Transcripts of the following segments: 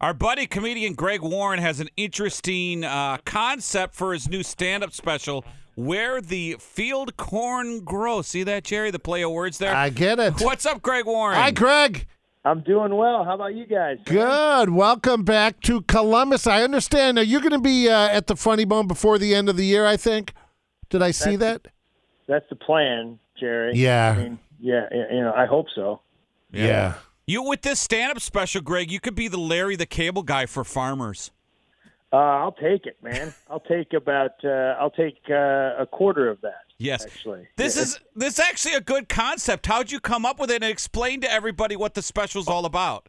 Our buddy comedian Greg Warren has an interesting uh, concept for his new stand-up special. Where the field corn grows. See that, Jerry? The play of words there. I get it. What's up, Greg Warren? Hi, Greg. I'm doing well. How about you guys? Good. Welcome back to Columbus. I understand. Are you going to be uh, at the Funny Bone before the end of the year? I think. Did I see that? That's the plan, Jerry. Yeah. I mean, yeah, you know, I hope so. Yeah. You with this stand-up special, Greg? You could be the Larry the Cable Guy for farmers. Uh, I'll take it, man. I'll take about uh, I'll take uh, a quarter of that. Yes. actually. This Yeah, is this is actually a good concept. How'd you come up with it and explain to everybody what the special's all about?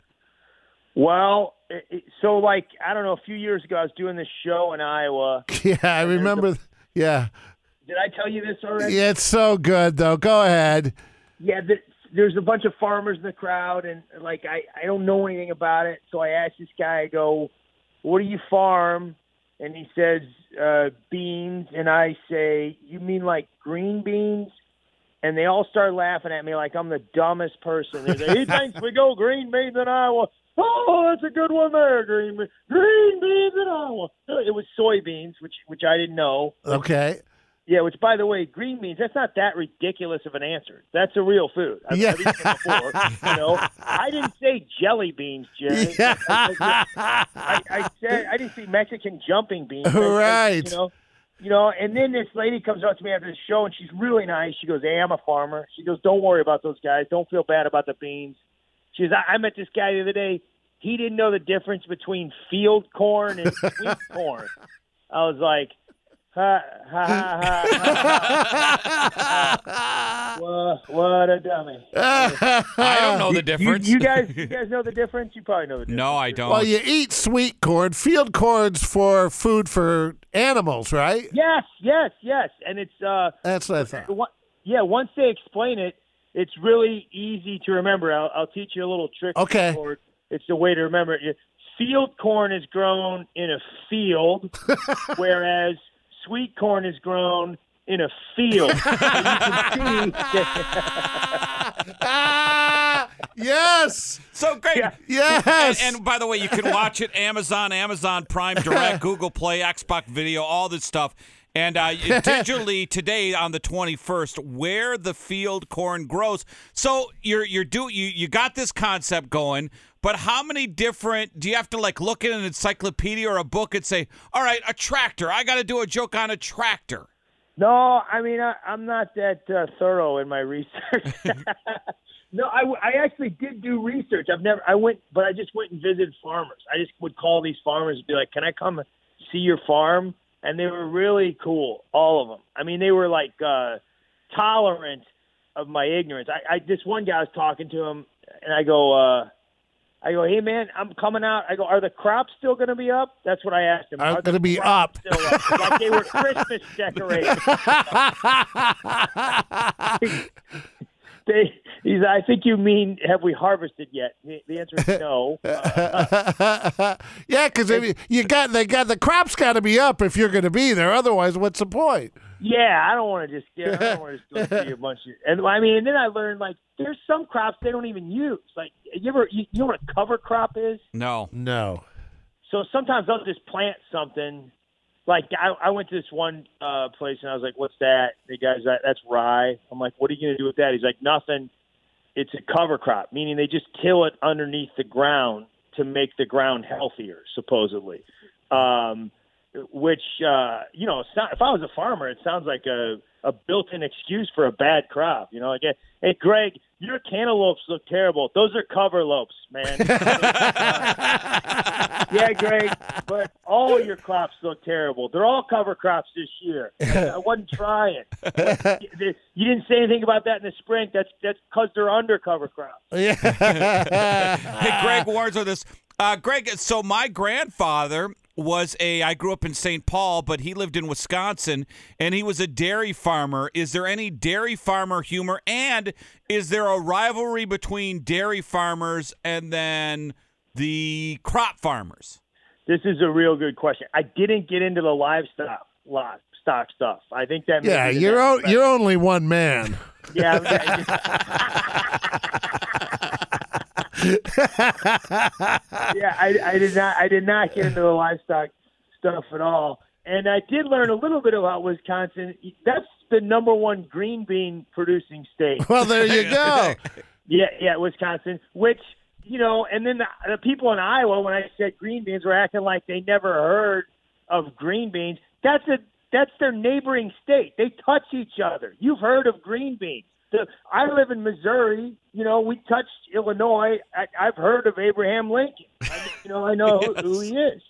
well. It, it- so, like, I don't know. A few years ago, I was doing this show in Iowa. Yeah, I remember. Yeah. Did I tell you this already? Yeah, it's so good though. Go ahead. Yeah, th there's a bunch of farmers in the crowd, and like I, I don't know anything about it. So I asked this guy, I go, "What do you farm?" And he says, uh, "Beans." And I say, "You mean like green beans?" And they all start laughing at me like I'm the dumbest person. They say, "He thinks we go green beans in Iowa." Oh, that's a good one there, green beans. Green beans in Iowa. It was soybeans, which which I didn't know. Okay. Yeah, which by the way, green beans, that's not that ridiculous of an answer. That's a real food. I've, Yeah. Eaten before. You know, I didn't say jelly beans, Jerry. I, I, I said I didn't say Mexican jumping beans. Right. you know, you know, and then this lady comes up to me after the show and she's really nice. She goes, "Hey, I'm a farmer." She goes, "Don't worry about those guys. Don't feel bad about the beans." She goes, I, I met this guy the other day. He didn't know the difference between field corn and sweet corn. I was like, ha ha ha ha. ha. what, what a dummy. I don't know the You, difference. you guys, you guys know the difference. You probably know the difference. no, I don't. well, you eat sweet corn. Field corn's for food for animals, right? Yes, yes, yes. And it's uh, That's what I thought. one- yeah. Once they explain it, it's really easy to remember. I'll, I'll teach you a little trick. Okay. Or it's the way to remember it. Field corn is grown in a field, whereas sweet corn is grown in a field. You can see. ah, yes, so great. Yeah. yes. And, and by the way, you can watch it Amazon, Amazon Prime Direct, Google Play, Xbox Video, all this stuff. And uh, digitally today on the 21st, where the field corn grows. So you're you're do you you got this concept going, but how many different do you have to like look at an encyclopedia or a book and say, all right, a tractor. I got to do a joke on a tractor. No, I mean I, I'm not that uh, thorough in my research. no, I, I actually did do research. I've never I went, but I just went and visited farmers. I just would call these farmers and be like, "Can I come see your farm?" And they were really cool, all of them. I mean, they were like uh, tolerant of my ignorance. I, I this one guy I was talking to him, and I go. uh I go, hey man, I'm coming out. I go, are the crops still going to be up? That's what I asked him. Are the gonna be up. Still up? Like they were Christmas decorations. they, he's, I think you mean, have we harvested yet? The, the answer is no. Uh, yeah, because you got they got the crops got to be up if you're going to be there. Otherwise, what's the point? yeah, I don't want to just, yeah, I don't want to just go see a bunch of, and I mean, and then I learned like there's some crops they don't even use. Like you ever, you, you know what a cover crop is? No. No. So sometimes I'll just plant something. Like I, I went to this one uh, place and I was like, "What's that?" The guy's like, "That's rye." I'm like, "What are you going to do with that?" He's like, "Nothing. It's a cover crop, meaning they just till it underneath the ground to make the ground healthier, supposedly." Um, which uh, you know, it's not, if I was a farmer, it sounds like a a built-in excuse for a bad crop. You know, like, hey, Greg, your cantaloupes look terrible. Those are cover lopes, man. yeah, Greg, but all your crops look terrible. They're all cover crops this year. I wasn't trying. You didn't say anything about that in the spring. That's that's because they're undercover crops. Yeah. Hey, Greg Warren's with us. Uh, Greg, so my grandfather was a, I grew up in St. Paul, but he lived in Wisconsin and he was a dairy farmer. Is there any dairy farmer humor? And is there a rivalry between dairy farmers and then the crop farmers? This is a real good question. I didn't get into the livestock lot stock stuff. I think that yeah, you're o- you're only one man. yeah. yeah, I, I did not. I did not get into the livestock stuff at all, and I did learn a little bit about Wisconsin. That's the number one green bean producing state. Well, there you go. Yeah, yeah, Wisconsin. Which you know, and then the, the people in Iowa, when I said green beans, were acting like they never heard of green beans. That's a that's their neighboring state. They touch each other. You've heard of green beans. The, I live in Missouri. You know, we touched Illinois. I, I've heard of Abraham Lincoln. I, you know, I know who, who he is.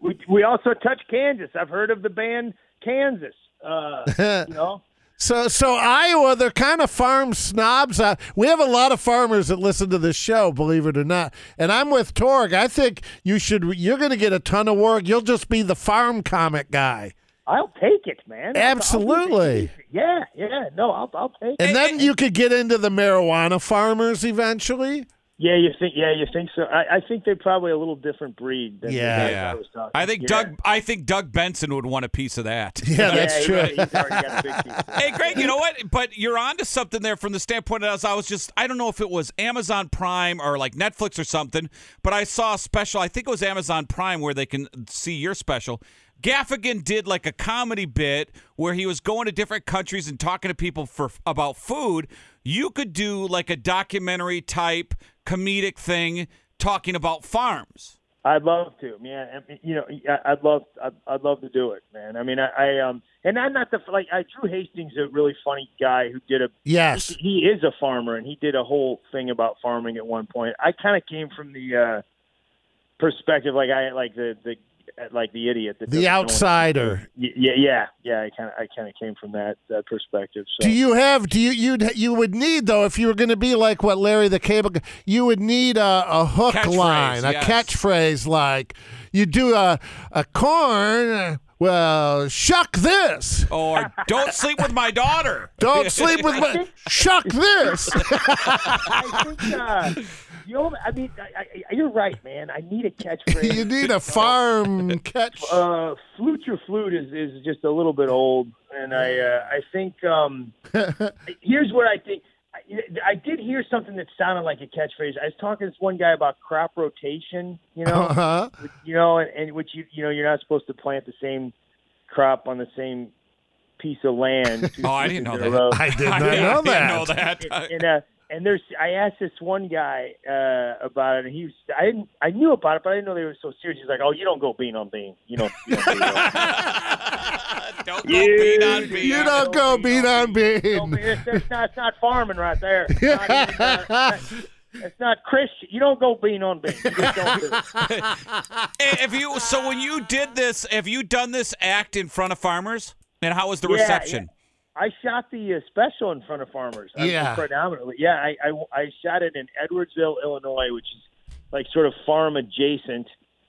We we also touch Kansas. I've heard of the band Kansas. Uh, you know. So, so Iowa, they're kind of farm snobs. Uh, we have a lot of farmers that listen to this show, believe it or not. And I'm with Torg. I think you should. You're going to get a ton of work. You'll just be the farm comic guy. I'll take it, man. I'll- I'll Absolutely. yeah, yeah. No, I'll I'll take it. And then you could get into the marijuana farmers eventually. Yeah, you think? Yeah, you think so? I, I think they're probably a little different breed. Than Yeah. the guys Yeah. I, was talking. I think Yeah. Doug. I think Doug Benson would want a piece of that. Yeah, that's he true. already- he's got a big piece. Hey, Greg, you know what? But you're onto something there from the standpoint of I was just I don't know if it was Amazon Prime or like Netflix or something, but I saw a special. I think it was Amazon Prime where they can see your special. Gaffigan did like a comedy bit where he was going to different countries and talking to people for about food. You could do like a documentary type comedic thing talking about farms. I'd love to, man. I mean, You know, I- I'd love, I'd, I'd love to do it, man. I mean, I, I um, and I'm not the like. I Drew Hastings, is a really funny guy who did a. Yes. He, he is a farmer, and he did a whole thing about farming at one point. I kind of came from the uh perspective, like I like the the like the idiot, that The outsider. Yeah, yeah, yeah. I kind of, I kind of came from that that perspective. So. Do you have? Do you you you would need though if you were going to be like what Larry the Cable? You would need a, a hook Catchphrase, line, a catchphrase like you do a a corn. Uh, uh, Well, shuck this. Or don't sleep with my daughter. Don't sleep with my shuck this. I think, uh, you know, I mean, I, I, you're right, man. I need a catchphrase. you need a farm catch. uh, flute your flute is, is just a little bit old, and I uh, I think um, here's what I think. I, I did hear something that sounded like a catchphrase. I was talking to this one guy about crop rotation. You know, Uh-huh. you know, and, and which you you know you're not supposed to plant the same crop on the same piece of land. oh, I didn't know seasons in a that. row. I did not I know didn't that. know that. and uh, and there's I asked this one guy uh, about it, and he was I didn't I knew about it, but I didn't know they were so serious. He's like, "Oh, you don't go bean on bean. You don't." You don't, do that. don't go You- bean on bean. You don't go bean on Don't bean. be- it's, it's not it's not farming right there. It's not, even, uh, it's not Christian. You don't go bean on bean. You don't do it. If you so when you did this, have you done this act in front of farmers? And how was the Yeah, reception? I shot the uh, special in front of farmers. I Yeah. predominantly. Yeah, I, I I shot it in Edwardsville, Illinois, which is like sort of farm adjacent,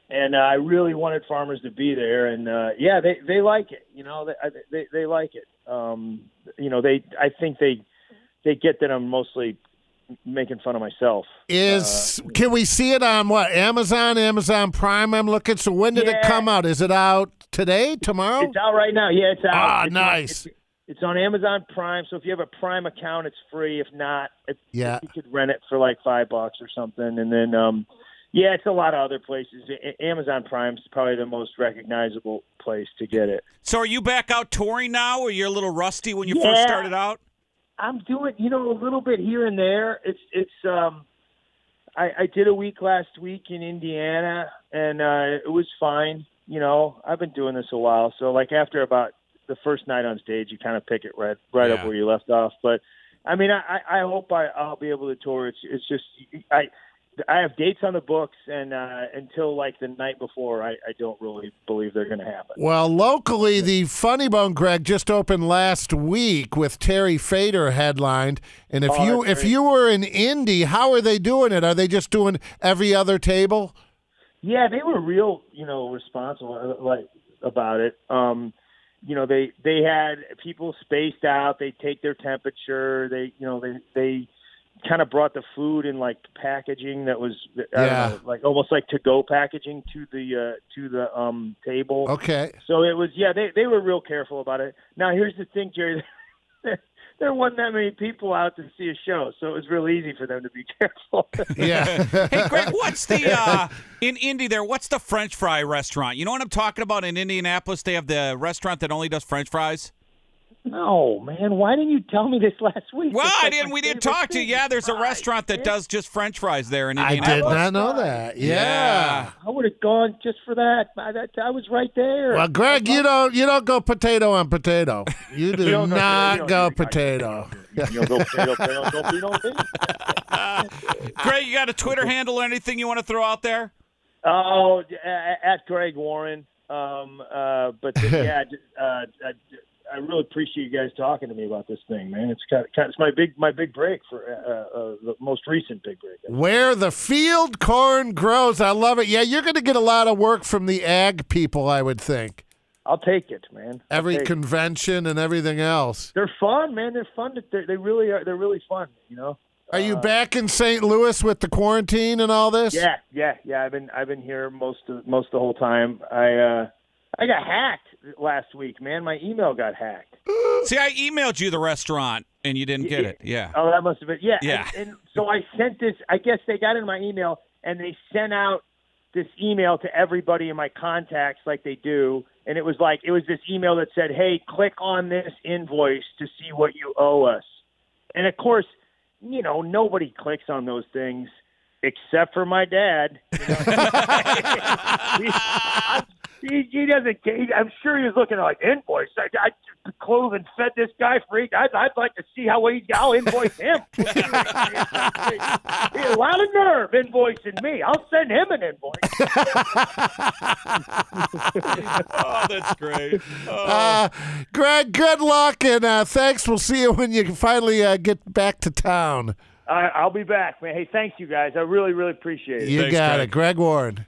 and uh, I really wanted farmers to be there, and uh, yeah, they they like it. You know, they they they like it. Um, you know, they I think they they get that I'm mostly making fun of myself. Is can we see it on what Amazon, Amazon Prime? I'm looking. So when did it come out? Is it out today, tomorrow? It's out right now. Yeah, it's out. Ah, It's on- nice. it's, it's on Amazon Prime. So if you have a Prime account, it's free. If not, it, Yeah. you could rent it for like five bucks or something. And then, um, yeah, it's a lot of other places. Amazon Prime's probably the most recognizable place to get it. So are you back out touring now, or you're a little rusty when you Yeah. first started out? I'm doing, you know, a little bit here and there. It's it's um I, I did a week last week in Indiana and uh it was fine. You know, I've been doing this a while. So like after about the first night on stage you kinda pick it right right up where you left off. But I mean I, I I hope I, I'll be able to tour. It's it's just I I have dates on the books, and uh, until like the night before, I, I don't really believe they're going to happen. Well, locally, the Funny Bone Greg just opened last week with Terry Fator headlined. And if Oh, you if great. you were in Indy, how are they doing it? Are they just doing every other table? Yeah, they were real, you know, responsible uh, like about it. Um, you know, they they had people spaced out. They take their temperature. They, you know, they they kind of brought the food in like packaging that was, Yeah. know, like almost like to go packaging to the uh, to the um table. Okay. So it was, yeah, they they were real careful about it. Now here's the thing, Jerry. there wasn't that many people out to see a show, so it was real easy for them to be careful. Yeah. Hey, Greg, what's the uh, in Indy there? What's the French fry restaurant? You know what I'm talking about in Indianapolis? They have the restaurant that only does French fries. No, man, why didn't you tell me this last week? Well, I didn't. We didn't talk to you. Yeah, there's a restaurant that does just French fries there in I Indianapolis. did not know that. Yeah. I would have gone just for that. I, that. I was right there. Well, Greg, you don't you don't go potato on potato. You do You don't go- not you don't go do- potato. You know, go potato, potato, don't be no thing. Greg, you got a Twitter handle or anything you want to throw out there? Oh, a- at Greg Warren. Um, uh, but uh, yeah, j- uh, I, really appreciate you guys talking to me about this thing, man. It's kind of, kind of it's my big my big break for uh, uh, the most recent big break. Where the field corn grows. I love it. Yeah, you're going to get a lot of work from the ag people, I would think. I'll take it, man. I'll Every take it. convention and everything else. they're fun, man. They're fun. To, they they really are. They're really fun. You know. Are you back in St. Louis with the quarantine and all this? Yeah, yeah, yeah. I've been I've been here most of most the whole time. I uh I got hacked last week, man. My email got hacked. See, I emailed you the restaurant and you didn't get it. Yeah. Oh, that must have been yeah. Yeah. And, and so I sent this. I guess they got in my email and they sent out this email to everybody in my contacts, like they do. And it was like it was this email that said, "Hey, click on this invoice to see what you owe us." And of course, you know, nobody clicks on those things except for my dad. You know? he, I- he, he doesn't. He, I'm sure he was looking at like invoice. I, I clothed and fed this guy for eight. I'd, I'd like to see how he. I'll invoice him. he a lot of nerve invoicing me. I'll send him an invoice. Oh, that's great. Oh. Uh, Greg, good luck and uh, thanks. We'll see you when you finally uh, get back to town. I, I'll be back, man. Hey, thanks you guys. I really, really appreciate it. You Thanks, got Greg. it. Greg Warren.